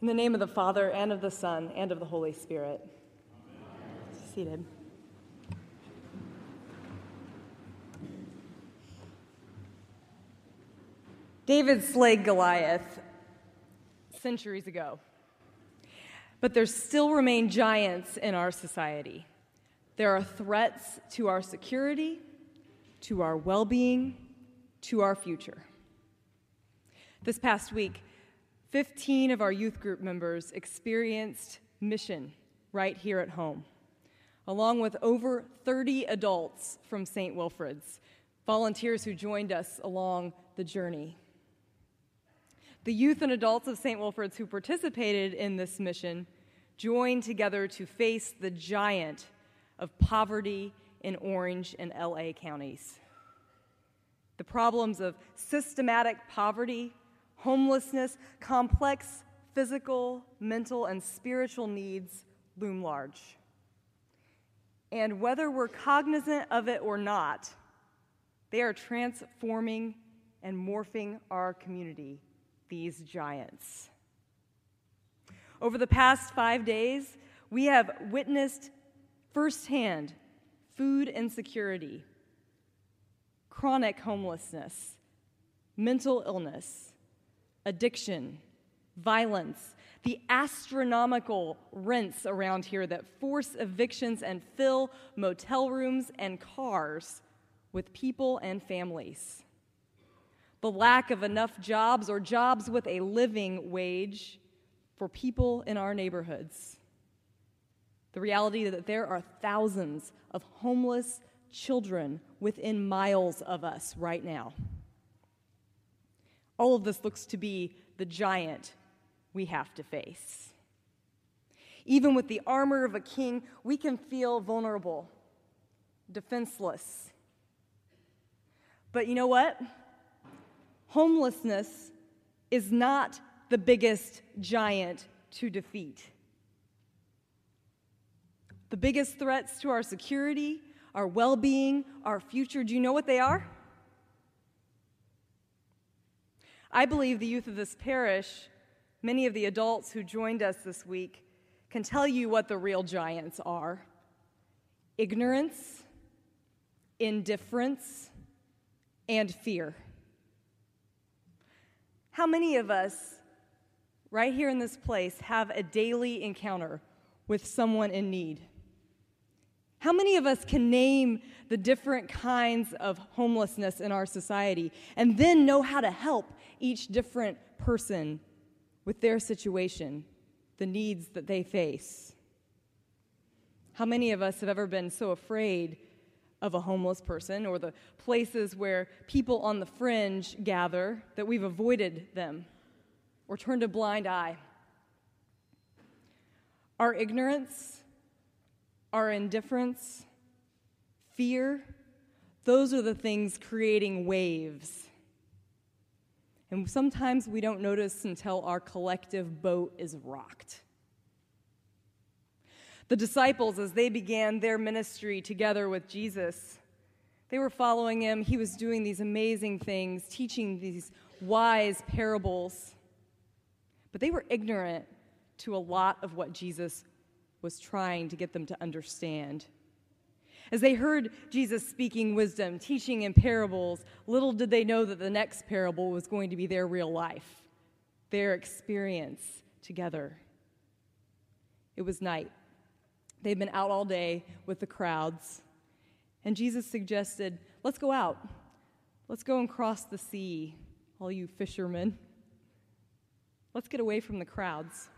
In the name of the Father, and of the Son, and of the Holy Spirit. Seated. David slayed Goliath centuries ago. But there still remain giants in our society. There are threats to our security, to our well being, to our future. This past week, 15 of our youth group members experienced mission right here at home, along with over 30 adults from St. Wilfrid's, volunteers who joined us along the journey. The youth and adults of St. Wilfrid's who participated in this mission joined together to face the giant of poverty in Orange and LA counties. The problems of systematic poverty homelessness, complex physical, mental, and spiritual needs loom large. And whether we're cognizant of it or not, they are transforming and morphing our community, these giants. Over the past five days, we have witnessed firsthand food insecurity, chronic homelessness, mental illness, addiction, violence, the astronomical rents around here that force evictions and fill motel rooms and cars with people and families. The lack of enough jobs or jobs with a living wage for people in our neighborhoods. The reality that there are thousands of homeless children within miles of us right now. All of this looks to be the giant we have to face. Even with the armor of a king, we can feel vulnerable, defenseless. But you know what? Homelessness is not the biggest giant to defeat. The biggest threats to our security, our well being, our future, do you know what they are? I believe the youth of this parish, many of the adults who joined us this week, can tell you what the real giants are ignorance, indifference, and fear. How many of us, right here in this place, have a daily encounter with someone in need? How many of us can name the different kinds of homelessness in our society and then know how to help each different person with their situation, the needs that they face? How many of us have ever been so afraid of a homeless person or the places where people on the fringe gather that we've avoided them or turned a blind eye? Our ignorance our indifference, fear, those are the things creating waves. And sometimes we don't notice until our collective boat is rocked. The disciples, as they began their ministry together with Jesus, they were following him. He was doing these amazing things, teaching these wise parables. But they were ignorant to a lot of what Jesus was trying to get them to understand. As they heard Jesus speaking wisdom, teaching in parables, little did they know that the next parable was going to be their real life, their experience together. It was night. They'd been out all day with the crowds, and Jesus suggested, Let's go out. Let's go and cross the sea, all you fishermen. Let's get away from the crowds.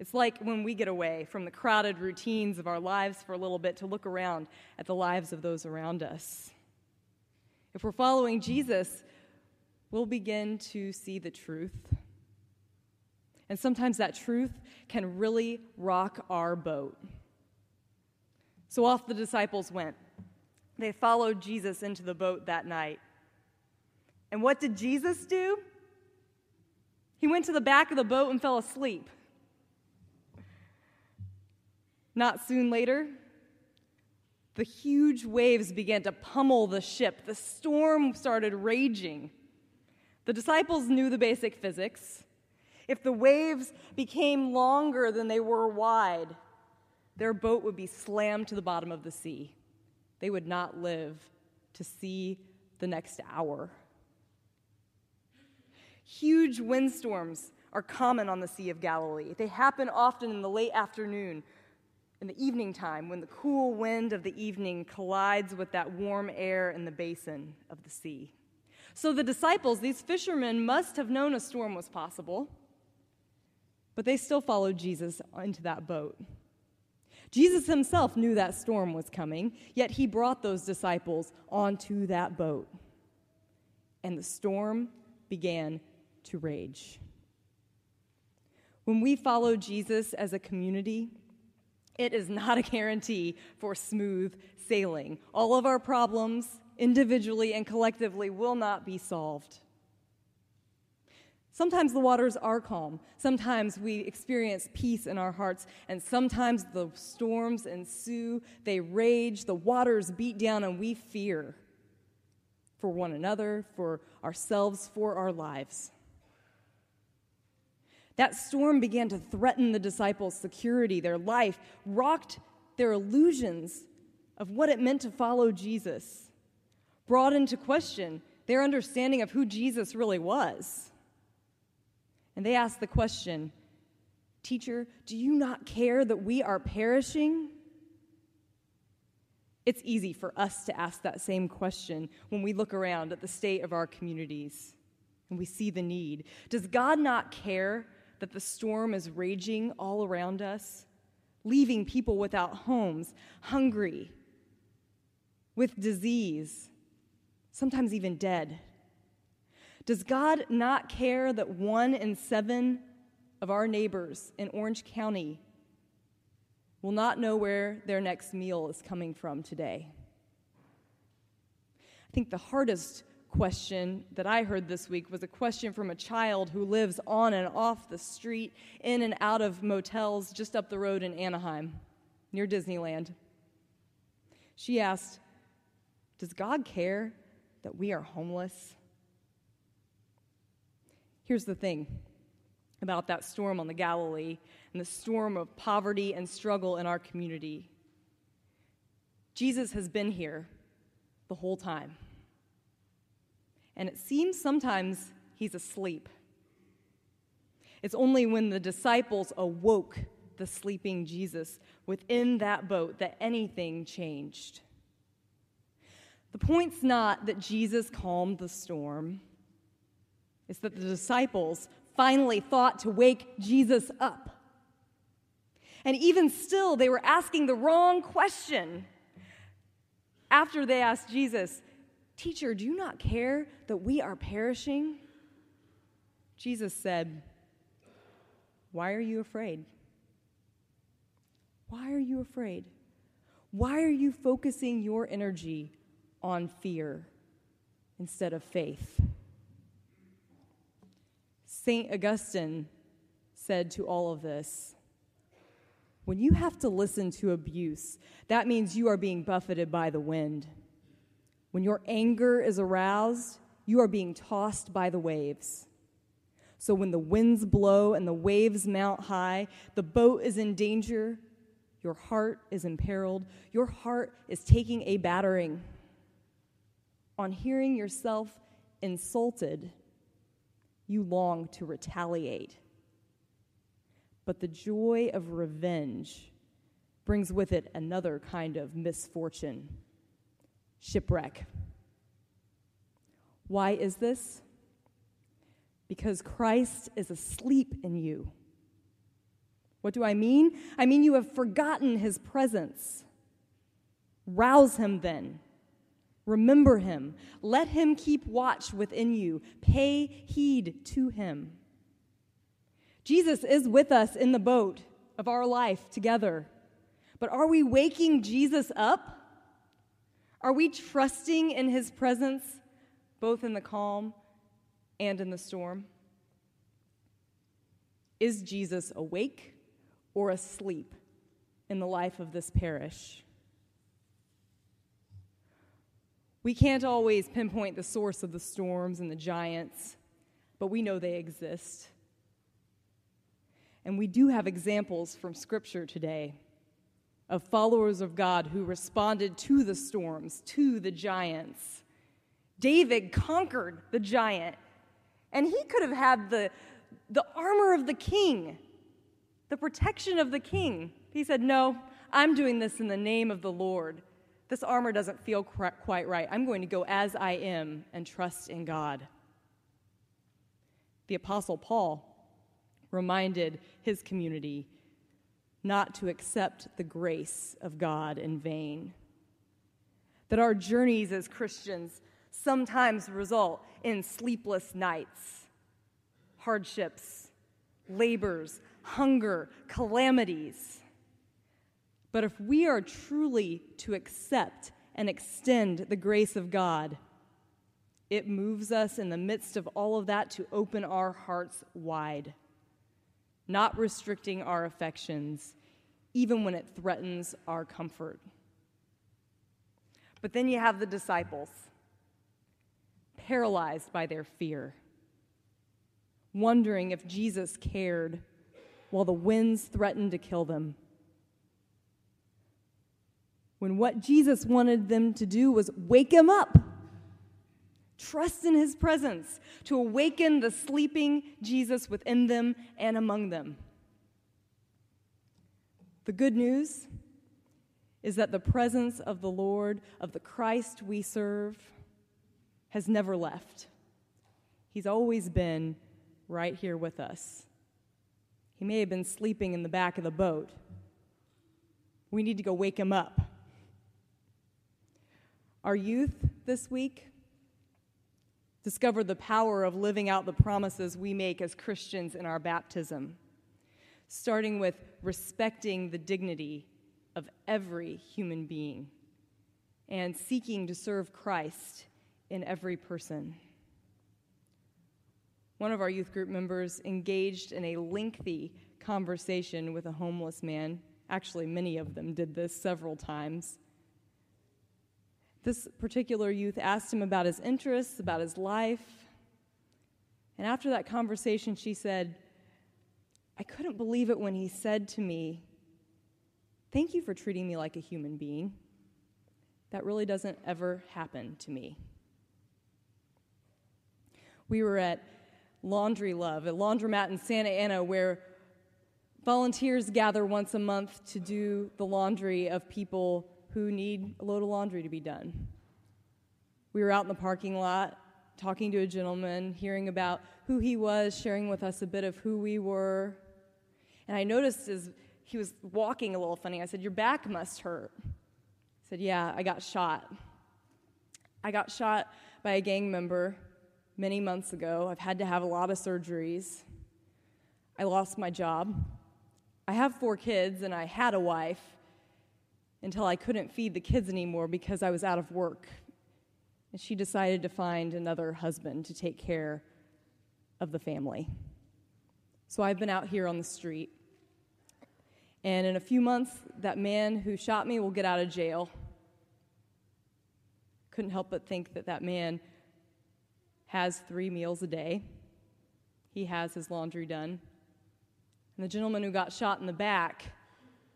It's like when we get away from the crowded routines of our lives for a little bit to look around at the lives of those around us. If we're following Jesus, we'll begin to see the truth. And sometimes that truth can really rock our boat. So off the disciples went. They followed Jesus into the boat that night. And what did Jesus do? He went to the back of the boat and fell asleep. Not soon later, the huge waves began to pummel the ship. The storm started raging. The disciples knew the basic physics. If the waves became longer than they were wide, their boat would be slammed to the bottom of the sea. They would not live to see the next hour. Huge windstorms are common on the Sea of Galilee. They happen often in the late afternoon, in the evening time, when the cool wind of the evening collides with that warm air in the basin of the sea. So the disciples, these fishermen, must have known a storm was possible, but they still followed Jesus into that boat. Jesus himself knew that storm was coming, yet he brought those disciples onto that boat. And the storm began to rage. When we follow Jesus as a community, it is not a guarantee for smooth sailing. All of our problems, individually and collectively, will not be solved. Sometimes the waters are calm. Sometimes we experience peace in our hearts. And sometimes the storms ensue, they rage, the waters beat down, and we fear for one another, for ourselves, for our lives. That storm began to threaten the disciples' security, their life, rocked their illusions of what it meant to follow Jesus, brought into question their understanding of who Jesus really was. And they asked the question Teacher, do you not care that we are perishing? It's easy for us to ask that same question when we look around at the state of our communities and we see the need. Does God not care that the storm is raging all around us, leaving people without homes, hungry, with disease, sometimes even dead? Does God not care that one in seven of our neighbors in Orange County will not know where their next meal is coming from today? I think the hardest question that I heard this week was a question from a child who lives on and off the street, in and out of motels just up the road in Anaheim, near Disneyland. She asked, Does God care that we are homeless? Here's the thing about that storm on the Galilee and the storm of poverty and struggle in our community. Jesus has been here the whole time. And it seems sometimes he's asleep. It's only when the disciples awoke the sleeping Jesus within that boat that anything changed. The point's not that Jesus calmed the storm it's that the disciples finally thought to wake Jesus up. And even still, they were asking the wrong question. After they asked Jesus, Teacher, do you not care that we are perishing? Jesus said, Why are you afraid? Why are you afraid? Why are you focusing your energy on fear instead of faith? St. Augustine said to all of this When you have to listen to abuse, that means you are being buffeted by the wind. When your anger is aroused, you are being tossed by the waves. So when the winds blow and the waves mount high, the boat is in danger, your heart is imperiled, your heart is taking a battering. On hearing yourself insulted, you long to retaliate. But the joy of revenge brings with it another kind of misfortune shipwreck. Why is this? Because Christ is asleep in you. What do I mean? I mean, you have forgotten his presence. Rouse him then Remember him. Let him keep watch within you. Pay heed to him. Jesus is with us in the boat of our life together. But are we waking Jesus up? Are we trusting in his presence both in the calm and in the storm? Is Jesus awake or asleep in the life of this parish? We can't always pinpoint the source of the storms and the giants, but we know they exist. And we do have examples from Scripture today of followers of God who responded to the storms, to the giants. David conquered the giant, and he could have had the, the armor of the king, the protection of the king. He said, No, I'm doing this in the name of the Lord. This armor doesn't feel quite right. I'm going to go as I am and trust in God. The Apostle Paul reminded his community not to accept the grace of God in vain. That our journeys as Christians sometimes result in sleepless nights, hardships, labors, hunger, calamities. But if we are truly to accept and extend the grace of God, it moves us in the midst of all of that to open our hearts wide not restricting our affections, even when it threatens our comfort. But then you have the disciples, paralyzed by their fear, wondering if Jesus cared while the winds threatened to kill them. When what Jesus wanted them to do was wake him up. Trust in his presence to awaken the sleeping Jesus within them and among them. The good news is that the presence of the Lord, of the Christ we serve, has never left. He's always been right here with us. He may have been sleeping in the back of the boat. We need to go wake him up. Our youth this week discover the power of living out the promises we make as Christians in our baptism, starting with respecting the dignity of every human being and seeking to serve Christ in every person. One of our youth group members engaged in a lengthy conversation with a homeless man. Actually, many of them did this several times this particular youth asked him about his interests, about his life. And after that conversation, she said, I couldn't believe it when he said to me, Thank you for treating me like a human being. That really doesn't ever happen to me. We were at Laundry Love, a laundromat in Santa Ana, where volunteers gather once a month to do the laundry of people who need a load of laundry to be done. We were out in the parking lot talking to a gentleman, hearing about who he was, sharing with us a bit of who we were. And I noticed as he was walking a little funny, I said, Your back must hurt. He said, Yeah, I got shot. I got shot by a gang member many months ago. I've had to have a lot of surgeries. I lost my job. I have four kids and I had a wife until I couldn't feed the kids anymore because I was out of work. And she decided to find another husband to take care of the family. So I've been out here on the street. And in a few months, that man who shot me will get out of jail. Couldn't help but think that that man has three meals a day. He has his laundry done. And the gentleman who got shot in the back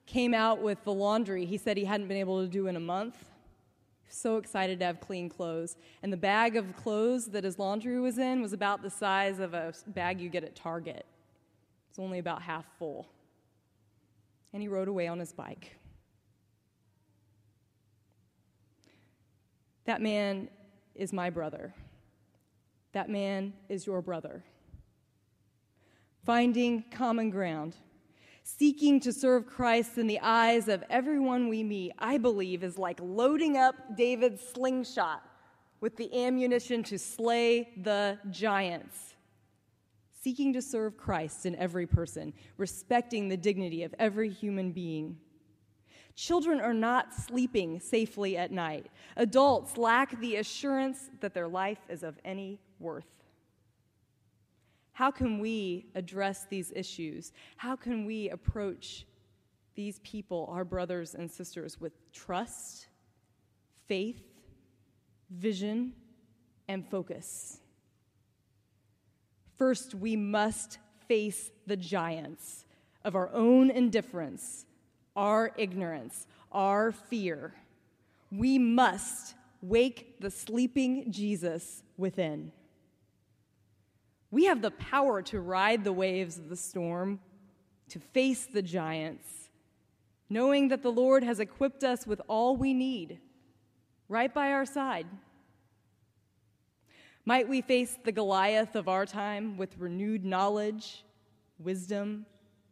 came out with the laundry he said he hadn't been able to do in a month. So excited to have clean clothes. And the bag of clothes that his laundry was in was about the size of a bag you get at Target. It's only about half full. And he rode away on his bike. That man is my brother. That man is your brother. Finding common ground Seeking to serve Christ in the eyes of everyone we meet, I believe, is like loading up David's slingshot with the ammunition to slay the giants. Seeking to serve Christ in every person, respecting the dignity of every human being. Children are not sleeping safely at night. Adults lack the assurance that their life is of any worth. How can we address these issues? How can we approach these people, our brothers and sisters, with trust, faith, vision, and focus? First, we must face the giants of our own indifference, our ignorance, our fear, we must wake the sleeping Jesus within. We have the power to ride the waves of the storm, to face the giants, knowing that the Lord has equipped us with all we need right by our side. Might we face the Goliath of our time with renewed knowledge, wisdom,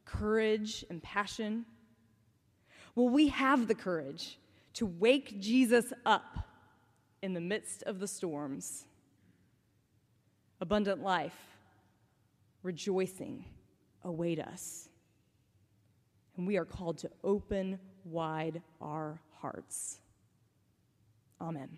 courage, and passion? Will we have the courage to wake Jesus up in the midst of the storms? Abundant life, rejoicing await us. And we are called to open wide our hearts. Amen.